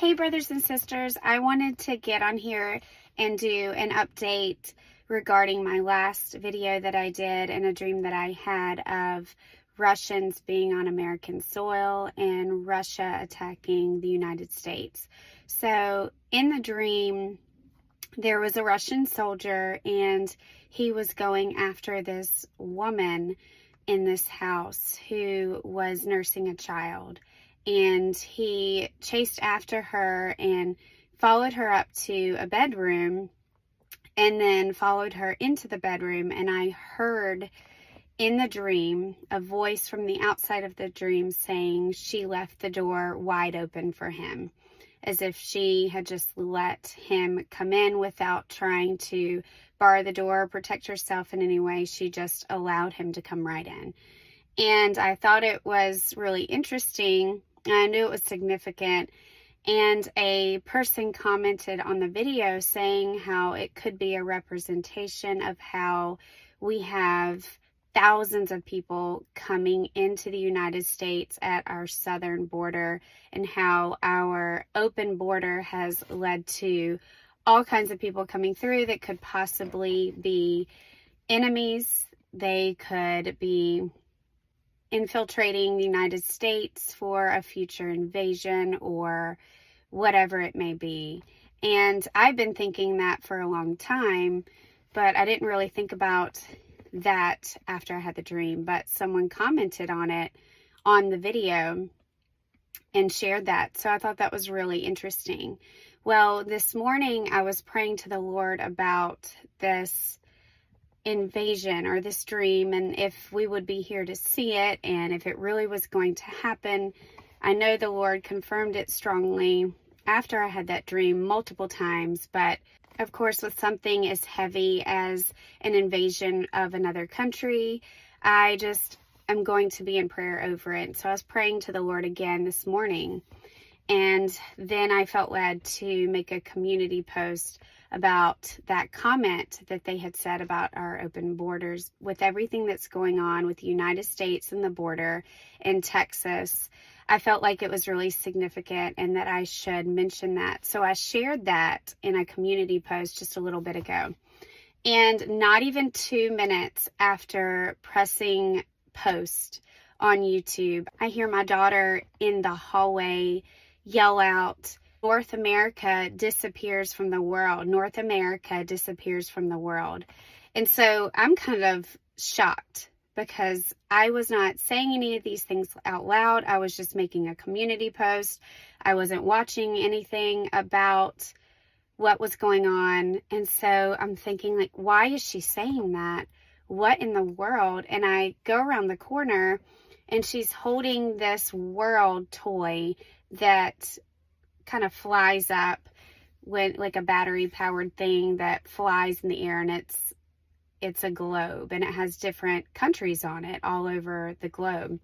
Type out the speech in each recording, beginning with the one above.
Hey, brothers and sisters, I wanted to get on here and do an update regarding my last video that I did and a dream that I had of Russians being on American soil and Russia attacking the United States. So, in the dream, there was a Russian soldier and he was going after this woman in this house who was nursing a child and he chased after her and followed her up to a bedroom and then followed her into the bedroom. And I heard in the dream a voice from the outside of the dream saying she left the door wide open for him as if she had just let him come in without trying to bar the door or protect herself in any way. She just allowed him to come right in. And I thought it was really interesting I knew it was significant. And a person commented on the video saying how it could be a representation of how we have thousands of people coming into the United States at our southern border and how our open border has led to all kinds of people coming through that could possibly be enemies. They could be infiltrating the United States for a future invasion or whatever it may be. And I've been thinking that for a long time, but I didn't really think about that after I had the dream. But someone commented on it on the video and shared that. So I thought that was really interesting. Well, this morning I was praying to the Lord about this invasion or this dream and if we would be here to see it and if it really was going to happen. I know the Lord confirmed it strongly after I had that dream multiple times, but of course, with something as heavy as an invasion of another country, I just am going to be in prayer over it. So I was praying to the Lord again this morning. And then I felt led to make a community post about that comment that they had said about our open borders with everything that's going on with the United States and the border in Texas. I felt like it was really significant and that I should mention that. So I shared that in a community post just a little bit ago. And not even two minutes after pressing post on YouTube, I hear my daughter in the hallway yell out, North America disappears from the world. North America disappears from the world. And so I'm kind of shocked because I was not saying any of these things out loud. I was just making a community post. I wasn't watching anything about what was going on. And so I'm thinking like, why is she saying that? What in the world? And I go around the corner and she's holding this world toy that kind of flies up when like a battery powered thing that flies in the air and it's it's a globe and it has different countries on it all over the globe.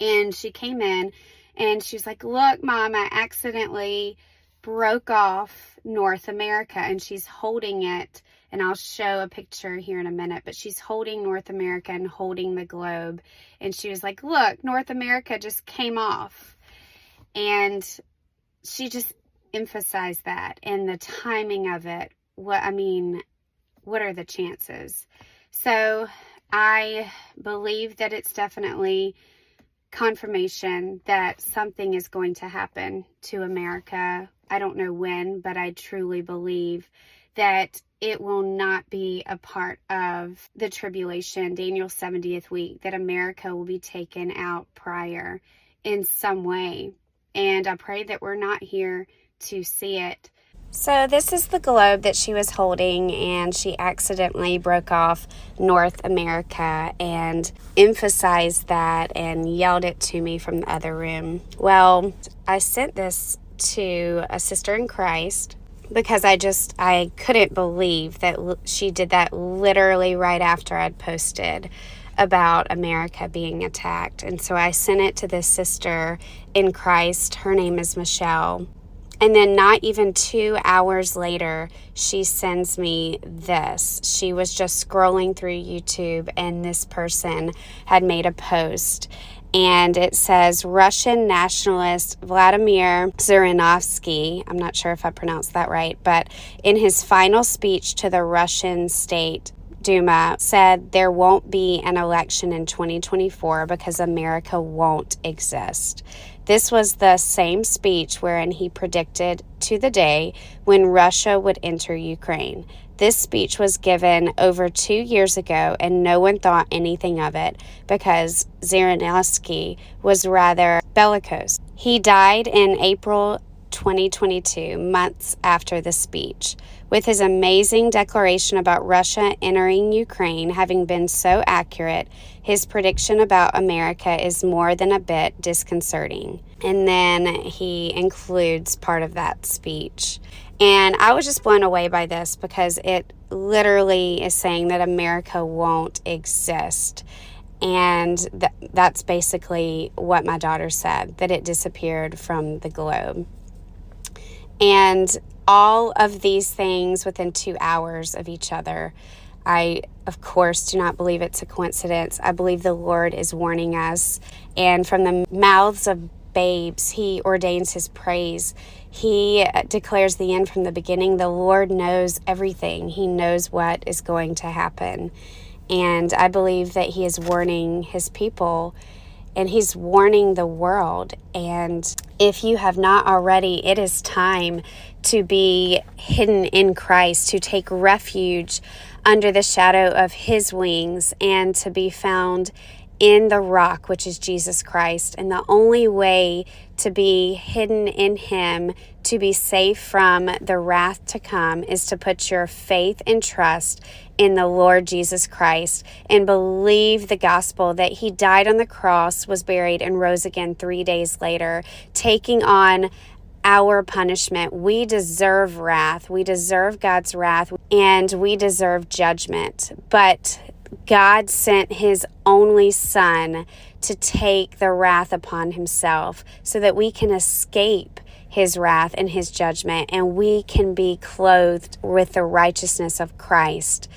And she came in and she's like, "Look, mom, I accidentally broke off North America." And she's holding it and I'll show a picture here in a minute, but she's holding North America and holding the globe. And she was like, "Look, North America just came off." And she just emphasized that and the timing of it. What I mean, what are the chances? So I believe that it's definitely confirmation that something is going to happen to America. I don't know when, but I truly believe that it will not be a part of the tribulation, Daniel's 70th week, that America will be taken out prior in some way. And I pray that we're not here to see it. So, this is the globe that she was holding, and she accidentally broke off North America and emphasized that and yelled it to me from the other room. Well, I sent this to a sister in Christ because I just I couldn't believe that she did that literally right after I'd posted about America being attacked. And so I sent it to this sister in Christ. Her name is Michelle. And then, not even two hours later, she sends me this. She was just scrolling through YouTube, and this person had made a post. and it says Russian nationalist Vladimir Zhirinovsky, I'm not sure if I pronounced that right, but in his final speech to the Russian state Duma said there won't be an election in 2024 because America won't exist. This was the same speech wherein he predicted to the day when Russia would enter Ukraine. This speech was given over two years ago, and no one thought anything of it because Zhirinovsky was rather bellicose. He died in April 2022, months after the speech. With his amazing declaration about Russia entering Ukraine having been so accurate, his prediction about America is more than a bit disconcerting. And then he includes part of that speech. And I was just blown away by this because it literally is saying that America won't exist. And th- that's basically what my daughter said that it disappeared from the globe. And all of these things within two hours of each other. I, of course, do not believe it's a coincidence. I believe the Lord is warning us. And from the mouths of babes, He ordains His praise. He uh, declares the end from the beginning. The Lord knows everything, He knows what is going to happen. And I believe that He is warning His people and He's warning the world. And if you have not already, it is time to be hidden in Christ, to take refuge under the shadow of His wings, and to be found in the rock, which is Jesus Christ. And the only way to be hidden in Him, to be safe from the wrath to come, is to put your faith and trust in the Lord Jesus Christ and believe the gospel that He died on the cross, was buried, and rose again three days later, taking on our punishment. We deserve wrath. We deserve God's wrath and we deserve judgment. But God sent his only son to take the wrath upon himself so that we can escape his wrath and his judgment and we can be clothed with the righteousness of Christ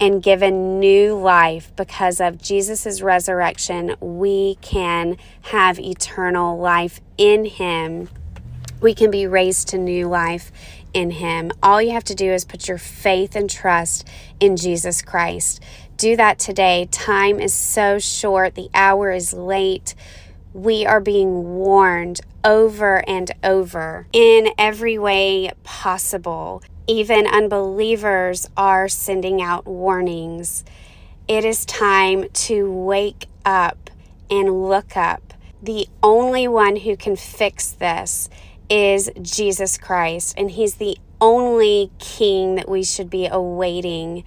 and given new life because of Jesus' resurrection. We can have eternal life in him. We can be raised to new life in him. All you have to do is put your faith and trust in Jesus Christ. Do that today. Time is so short, the hour is late. We are being warned over and over in every way possible. Even unbelievers are sending out warnings. It is time to wake up and look up. The only one who can fix this is Jesus Christ, and He's the only King that we should be awaiting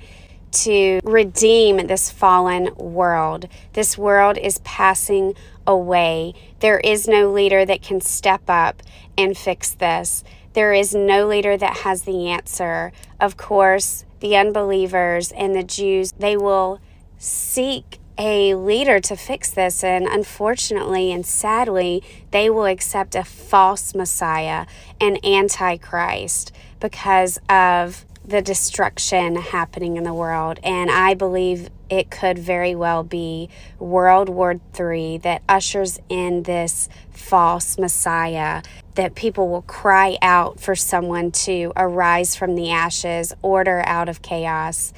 to redeem this fallen world. This world is passing away. There is no leader that can step up and fix this. There is no leader that has the answer. Of course, the unbelievers and the Jews, they will seek a leader to fix this, and unfortunately and sadly, they will accept a false Messiah, an antichrist, because of the destruction happening in the world. And I believe it could very well be World War III that ushers in this false Messiah, that people will cry out for someone to arise from the ashes, order out of chaos.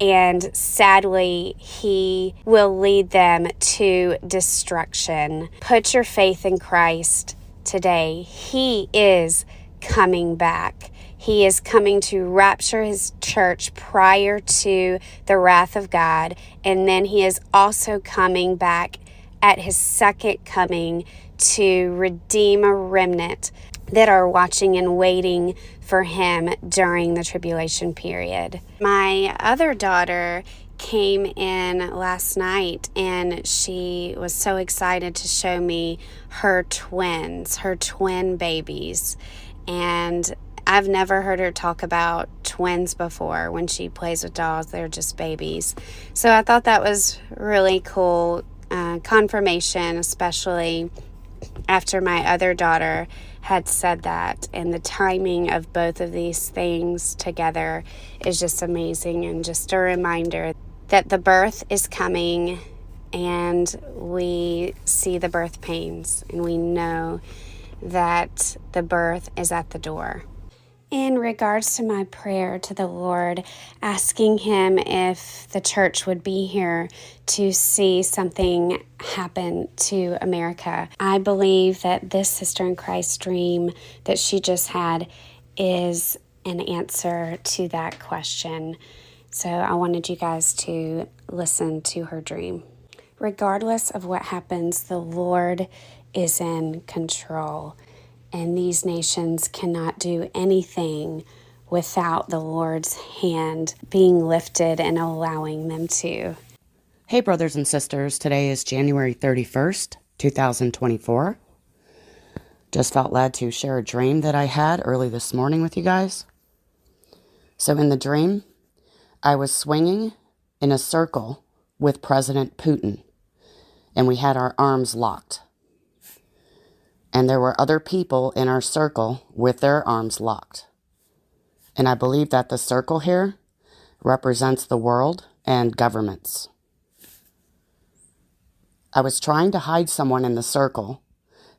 And sadly, he will lead them to destruction. Put your faith in Christ today. He is coming back. He is coming to rapture his church prior to the wrath of God. And then he is also coming back at his second coming to redeem a remnant that are watching and waiting for him during the tribulation period. My other daughter came in last night and she was so excited to show me her twins, her twin babies. And I've never heard her talk about twins before when she plays with dolls. They're just babies. So I thought that was really cool uh, confirmation, especially after my other daughter had said that. And the timing of both of these things together is just amazing and just a reminder that the birth is coming and we see the birth pains and we know that the birth is at the door. In regards to my prayer to the Lord, asking Him if the church would be here to see something happen to America, I believe that this Sister in Christ dream that she just had is an answer to that question. So I wanted you guys to listen to her dream. Regardless of what happens, the Lord is in control, and these nations cannot do anything without the Lord's hand being lifted and allowing them to. Hey, brothers and sisters, today is January 31st, 2024. Just felt led to share a dream that I had early this morning with you guys. So, in the dream, I was swinging in a circle with President Putin, and we had our arms locked. And there were other people in our circle with their arms locked. And I believe that the circle here represents the world and governments. I was trying to hide someone in the circle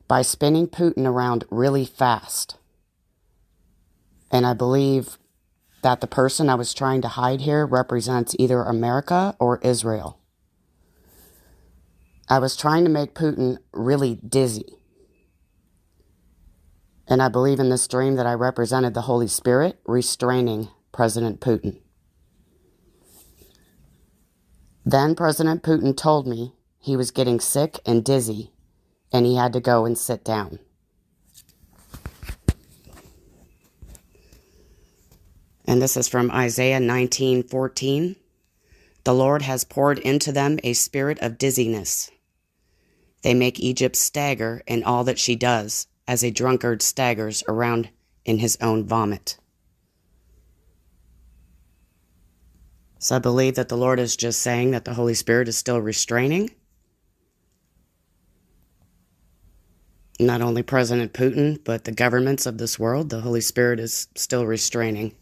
by spinning Putin around really fast. And I believe that the person I was trying to hide here represents either America or Israel. I was trying to make Putin really dizzy. And I believe in this dream that I represented the Holy Spirit restraining President Putin. Then President Putin told me he was getting sick and dizzy and he had to go and sit down. And this is from Isaiah 19:14. The Lord has poured into them a spirit of dizziness. They make Egypt stagger in all that she does, as a drunkard staggers around in his own vomit. So I believe that the Lord is just saying that the Holy Spirit is still restraining. Not only President Putin, but the governments of this world, the Holy Spirit is still restraining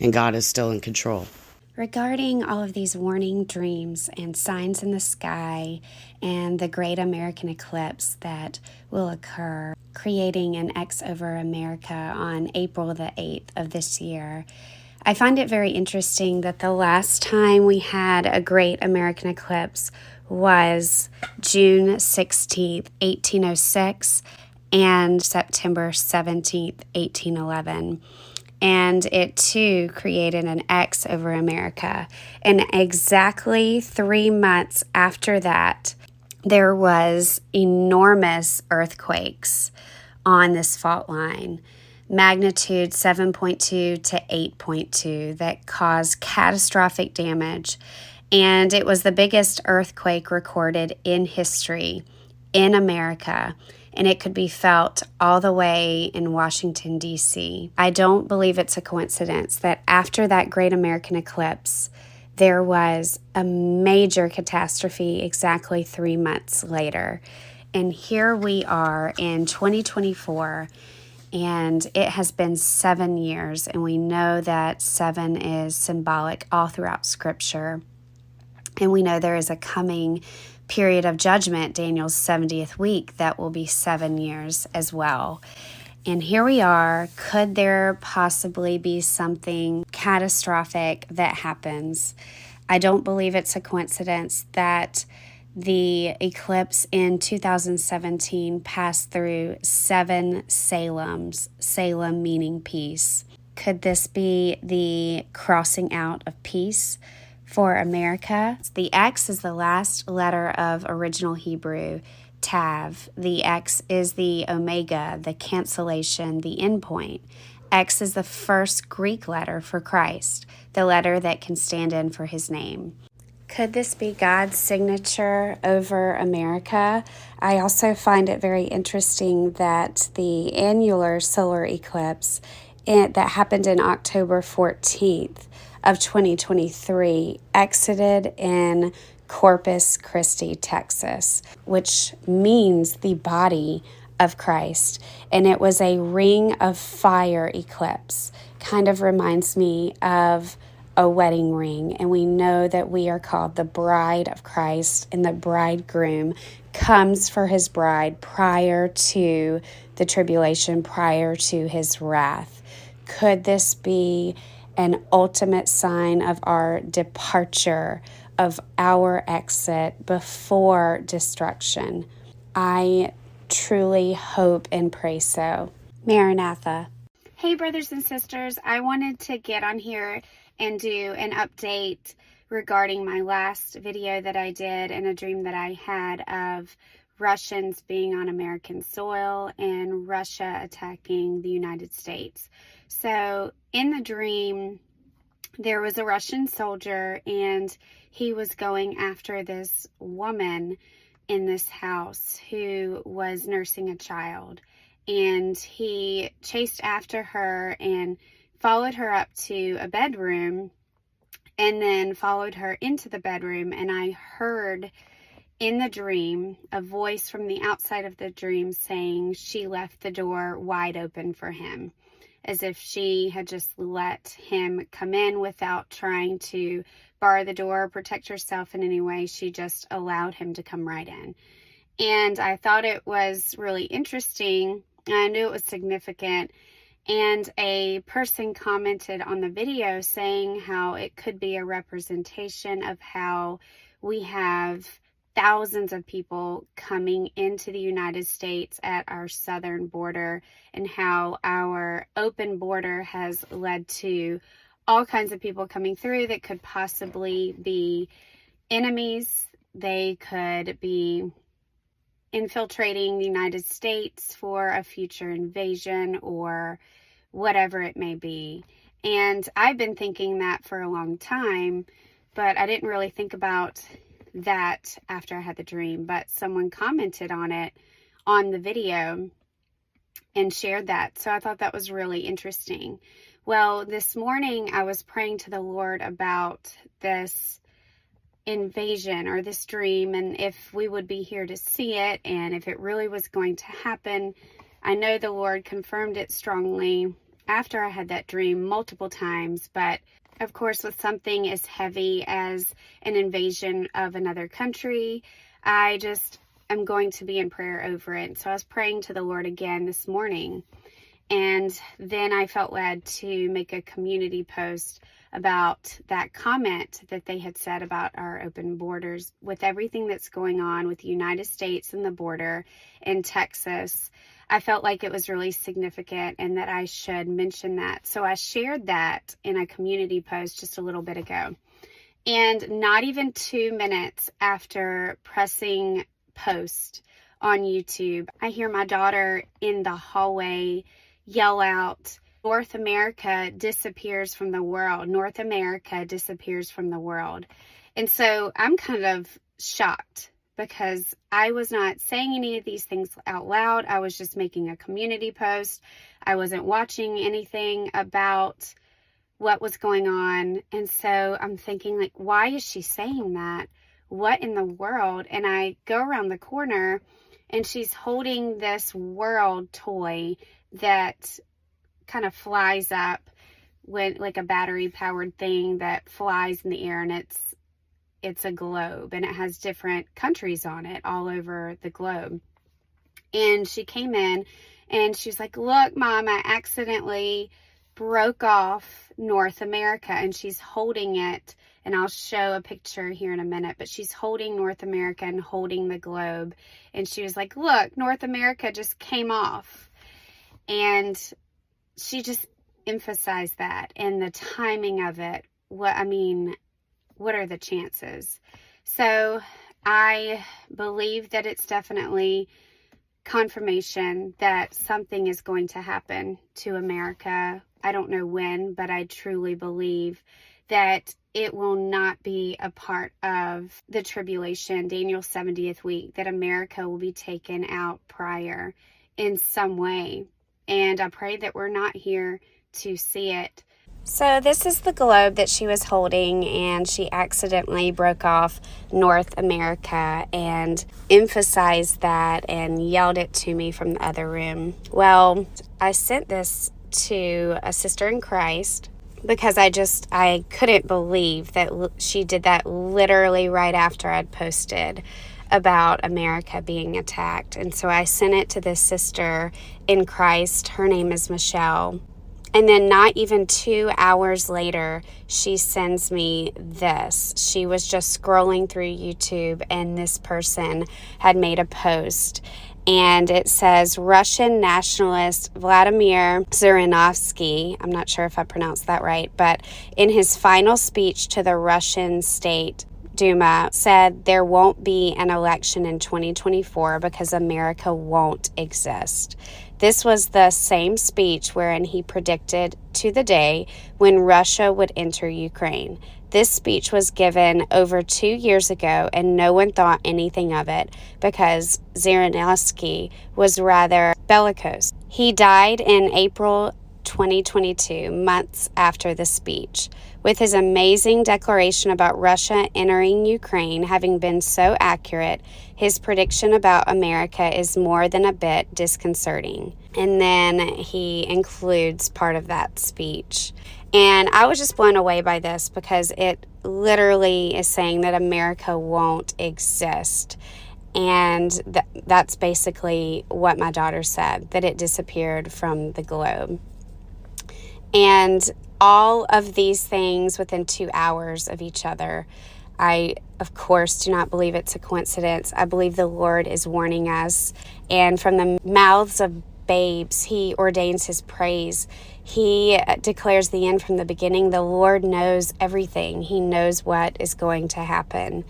and God is still in control. Regarding all of these warning dreams and signs in the sky and the great American eclipse that will occur, creating an X over America on April the 8th of this year, I find it very interesting that the last time we had a great American eclipse was June 16th, 1806, and September 17th, 1811 and it too created an X over America. And exactly three months after that, there was enormous earthquakes on this fault line. Magnitude 7.2 to 8.2 that caused catastrophic damage. And it was the biggest earthquake recorded in history in America and it could be felt all the way in Washington, D.C. I don't believe it's a coincidence that after that great American eclipse, there was a major catastrophe exactly three months later. And here we are in 2024, and it has been seven years, and we know that seven is symbolic all throughout Scripture. And we know there is a coming period of judgment, Daniel's 70th week, that will be seven years as well. And here we are. Could there possibly be something catastrophic that happens? I don't believe it's a coincidence that the eclipse in 2017 passed through seven Salems, Salem meaning peace. Could this be the crossing out of peace? For America. The X is the last letter of original Hebrew, Tav. The X is the Omega, the cancellation, the endpoint. X is the first Greek letter for Christ, the letter that can stand in for his name. Could this be God's signature over America? I also find it very interesting that the annular solar eclipse it, that happened in October 14th of 2023 exited in Corpus Christi, Texas, which means the body of Christ. And it was a ring of fire eclipse. Kind of reminds me of a wedding ring, and we know that we are called the bride of Christ, and the bridegroom comes for his bride prior to the tribulation, prior to his wrath. Could this be an ultimate sign of our departure, of our exit before destruction? I truly hope and pray so. Maranatha. Hey, brothers and sisters, I wanted to get on here and do an update regarding my last video that I did and a dream that I had of Russians being on American soil and Russia attacking the United States. So, in the dream, there was a Russian soldier and he was going after this woman in this house who was nursing a child. And he chased after her and followed her up to a bedroom and then followed her into the bedroom. And I heard in the dream a voice from the outside of the dream saying she left the door wide open for him, as if she had just let him come in without trying to bar the door, or protect herself in any way. She just allowed him to come right in. And I thought it was really interesting. I knew it was significant. And a person commented on the video saying how it could be a representation of how we have thousands of people coming into the United States at our southern border and how our open border has led to all kinds of people coming through that could possibly be enemies. They could be infiltrating the United States for a future invasion or whatever it may be. And I've been thinking that for a long time, but I didn't really think about that after I had the dream. But someone commented on it on the video and shared that. So I thought that was really interesting. Well, this morning I was praying to the Lord about this invasion or this dream and if we would be here to see it and if it really was going to happen. I know the Lord confirmed it strongly after I had that dream multiple times, but of course, with something as heavy as an invasion of another country, I just am going to be in prayer over it. So I was praying to the Lord again this morning. And then I felt led to make a community post about that comment that they had said about our open borders with everything that's going on with the United States and the border in Texas. I felt like it was really significant and that I should mention that. So I shared that in a community post just a little bit ago. And not even two minutes after pressing post on YouTube, I hear my daughter in the hallway yell out, North America disappears from the world. North America disappears from the world. And so I'm kind of shocked because I was not saying any of these things out loud. I was just making a community post. I wasn't watching anything about what was going on. And so I'm thinking like, why is she saying that? What in the world? And I go around the corner and she's holding this world toy that kind of flies up when like a battery powered thing that flies in the air and it's it's a globe and it has different countries on it all over the globe. And she came in and she's like, "Look, mom, I accidentally broke off North America." And she's holding it and I'll show a picture here in a minute, but she's holding North America and holding the globe. And she was like, "Look, North America just came off." And she just emphasized that and the timing of it. What I mean, what are the chances? So I believe that it's definitely confirmation that something is going to happen to America. I don't know when, but I truly believe that it will not be a part of the tribulation, Daniel's 70th week, that America will be taken out prior in some way. And I pray that we're not here to see it. So, this is the globe that she was holding, and she accidentally broke off North America and emphasized that and yelled it to me from the other room. Well, I sent this to a sister in Christ because I just I couldn't believe that she did that literally right after I'd posted about America being attacked. And so I sent it to this sister in Christ. Her name is Michelle. And then, not even two hours later, she sends me this. She was just scrolling through YouTube, and this person had made a post. And it says Russian nationalist Vladimir Zhirinovsky, I'm not sure if I pronounced that right, but in his final speech to the Russian state Duma said there won't be an election in 2024 because America won't exist. This was the same speech wherein he predicted to the day when Russia would enter Ukraine. This speech was given over two years ago, and no one thought anything of it because Zhirinovsky was rather bellicose. He died in April 2022, months after the speech. With his amazing declaration about Russia entering Ukraine having been so accurate, his prediction about America is more than a bit disconcerting. And then he includes part of that speech. And I was just blown away by this because it literally is saying that America won't exist. And th- that's basically what my daughter said that it disappeared from the globe. And all of these things within two hours of each other. I, of course, do not believe it's a coincidence. I believe the Lord is warning us. And from the mouths of babes, He ordains His praise. He uh, declares the end from the beginning. The Lord knows everything, He knows what is going to happen.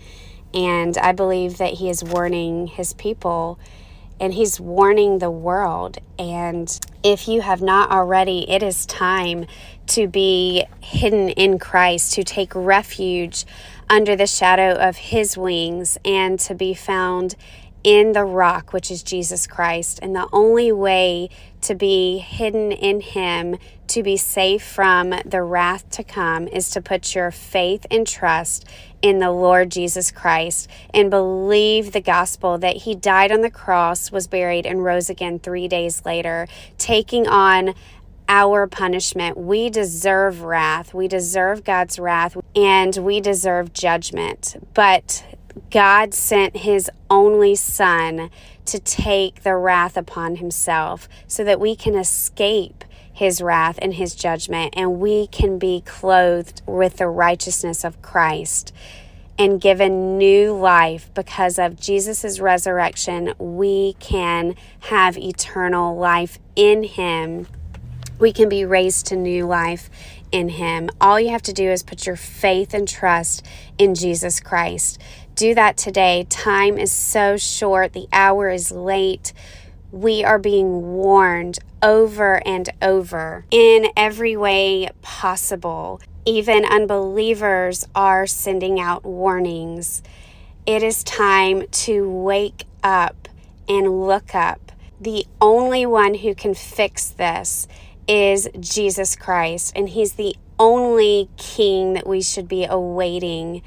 And I believe that He is warning His people and he's warning the world. And if you have not already, it is time to be hidden in Christ, to take refuge under the shadow of his wings, and to be found in the rock, which is Jesus Christ. And the only way to be hidden in Him, to be safe from the wrath to come, is to put your faith and trust in the Lord Jesus Christ and believe the gospel that He died on the cross, was buried, and rose again three days later, taking on our punishment. We deserve wrath. We deserve God's wrath and we deserve judgment. But God sent his only Son to take the wrath upon himself so that we can escape his wrath and his judgment and we can be clothed with the righteousness of Christ and given new life because of Jesus' resurrection. We can have eternal life in him. We can be raised to new life in him. All you have to do is put your faith and trust in Jesus Christ do that today. Time is so short, the hour is late. We are being warned over and over in every way possible. Even unbelievers are sending out warnings. It is time to wake up and look up. The only one who can fix this is Jesus Christ, and He's the only King that we should be awaiting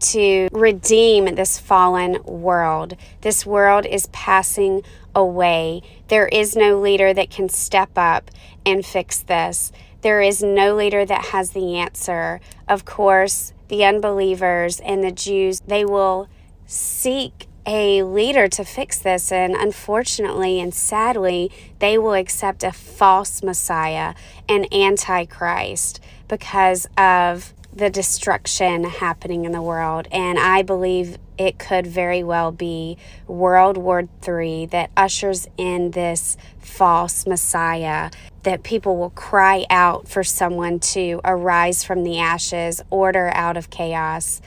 to redeem this fallen world. This world is passing away. There is no leader that can step up and fix this. There is no leader that has the answer. Of course, the unbelievers and the Jews, they will seek a leader to fix this. And unfortunately and sadly, they will accept a false Messiah, an antichrist, because of the destruction happening in the world. And I believe it could very well be World War III that ushers in this false Messiah, that people will cry out for someone to arise from the ashes, order out of chaos.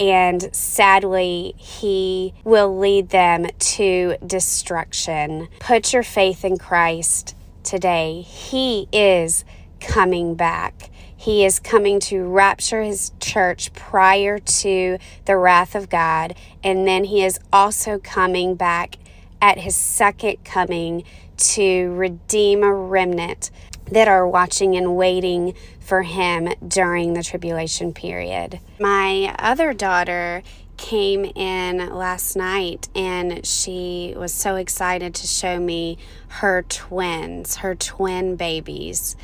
And sadly, he will lead them to destruction. Put your faith in Christ today. He is coming back. He is coming to rapture his church prior to the wrath of God. And then he is also coming back at his second coming to redeem a remnant that are watching and waiting for him during the tribulation period. My other daughter came in last night and she was so excited to show me her twins, her twin babies.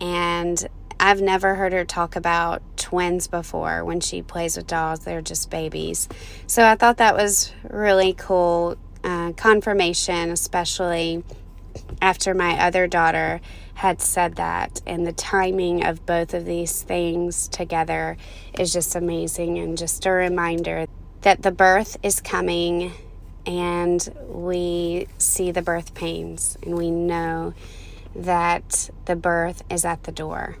And I've never heard her talk about twins before when she plays with dolls. They're just babies. So I thought that was really cool uh, confirmation, especially after my other daughter had said that. And the timing of both of these things together is just amazing and just a reminder that the birth is coming and we see the birth pains and we know that the birth is at the door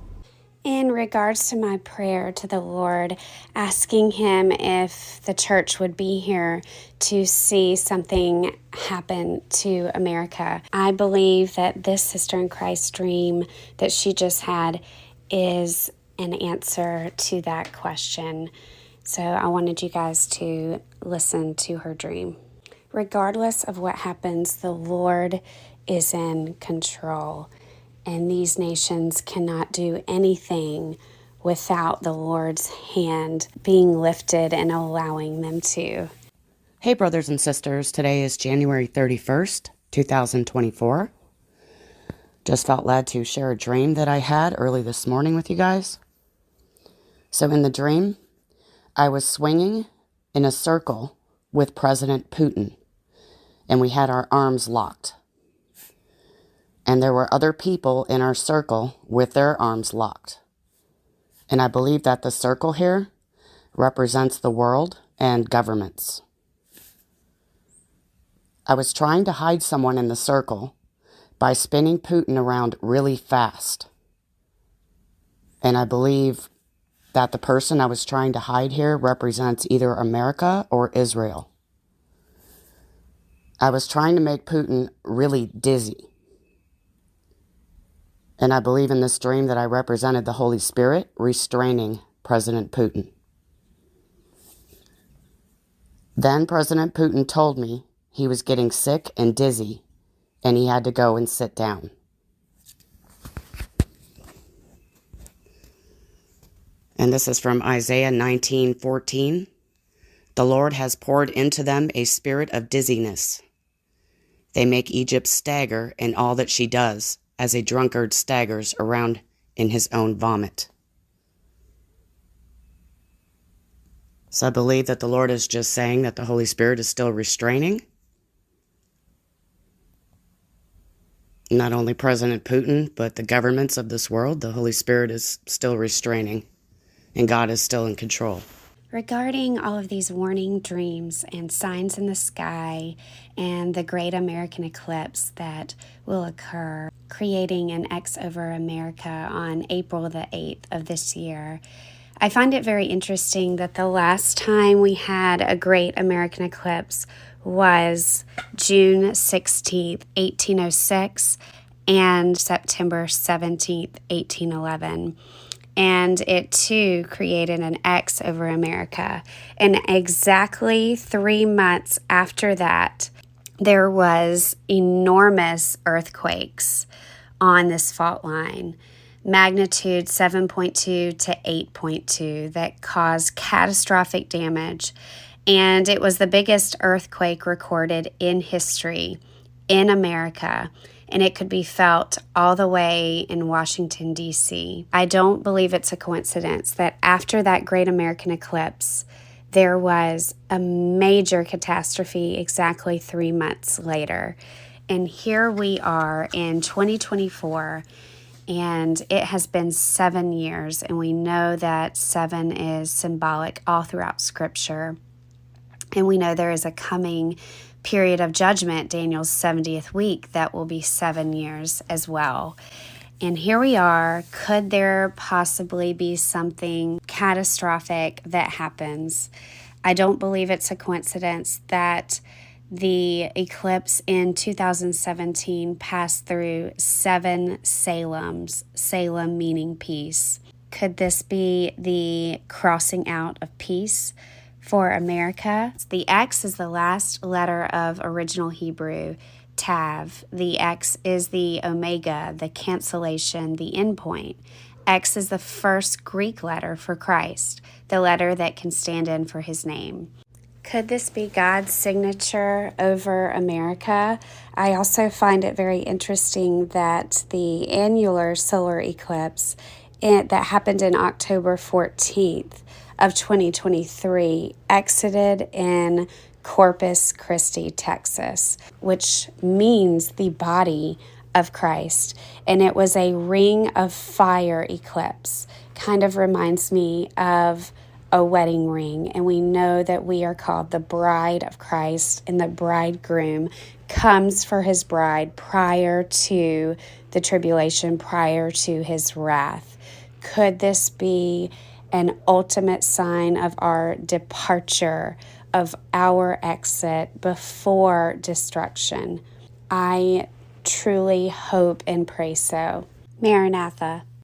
in regards to my prayer to the Lord, asking Him if the church would be here to see something happen to America. I believe that this sister in Christ dream that she just had is an answer to that question. So I wanted you guys to listen to her dream. Regardless of what happens, the Lord is in control and these nations cannot do anything without the Lord's hand being lifted and allowing them to. Hey, brothers and sisters, today is January 31st, 2024. Just felt led to share a dream that I had early this morning with you guys. So, in the dream, I was swinging in a circle with President Putin, and we had our arms locked and there were other people in our circle with their arms locked. And I believe that the circle here represents the world and governments. I was trying to hide someone in the circle by spinning Putin around really fast. And I believe that the person I was trying to hide here represents either America or Israel. I was trying to make Putin really dizzy and I believe in this dream that I represented the Holy Spirit restraining President Putin. Then President Putin told me he was getting sick and dizzy and he had to go and sit down. And this is from Isaiah 19:14. The Lord has poured into them a spirit of dizziness. They make Egypt stagger in all that she does as a drunkard staggers around in his own vomit. So I believe that the Lord is just saying that the Holy Spirit is still restraining not only President Putin, but the governments of this world. The Holy Spirit is still restraining, and God is still in control regarding all of these warning dreams and signs in the sky and the great American eclipse that will occur, creating an X over America on April the 8th of this year. I find it very interesting that the last time we had a great American eclipse was June 16th, 1806, and September 17th, 1811 and it too created an X over America. And exactly three months after that, there was enormous earthquakes on this fault line magnitude 7.2 to 8.2 that caused catastrophic damage and it was the biggest earthquake recorded in history in America and it could be felt all the way in Washington, D.C. I don't believe it's a coincidence that after that great American eclipse, there was a major catastrophe exactly three months later. And here we are in 2024, and it has been seven years, and we know that seven is symbolic all throughout Scripture. And we know there is a coming period of judgment, Daniel's 70th week, that will be seven years as well. And here we are. Could there possibly be something catastrophic that happens? I don't believe it's a coincidence that the eclipse in 2017 passed through seven Salems, Salem meaning peace. Could this be the crossing out of peace? For America. The X is the last letter of original Hebrew, Tav. The X is the Omega, the cancellation, the endpoint. X is the first Greek letter for Christ, the letter that can stand in for his name. Could this be God's signature over America? I also find it very interesting that the annular solar eclipse in, that happened in October 14th of 2023 exited in Corpus Christi, Texas, which means the body of Christ. And it was a ring of fire eclipse. Kind of reminds me of a wedding ring. And we know that we are called the bride of Christ, and the bridegroom comes for his bride prior to the tribulation, prior to his wrath. Could this be an ultimate sign of our departure, of our exit before destruction? I truly hope and pray so. Maranatha.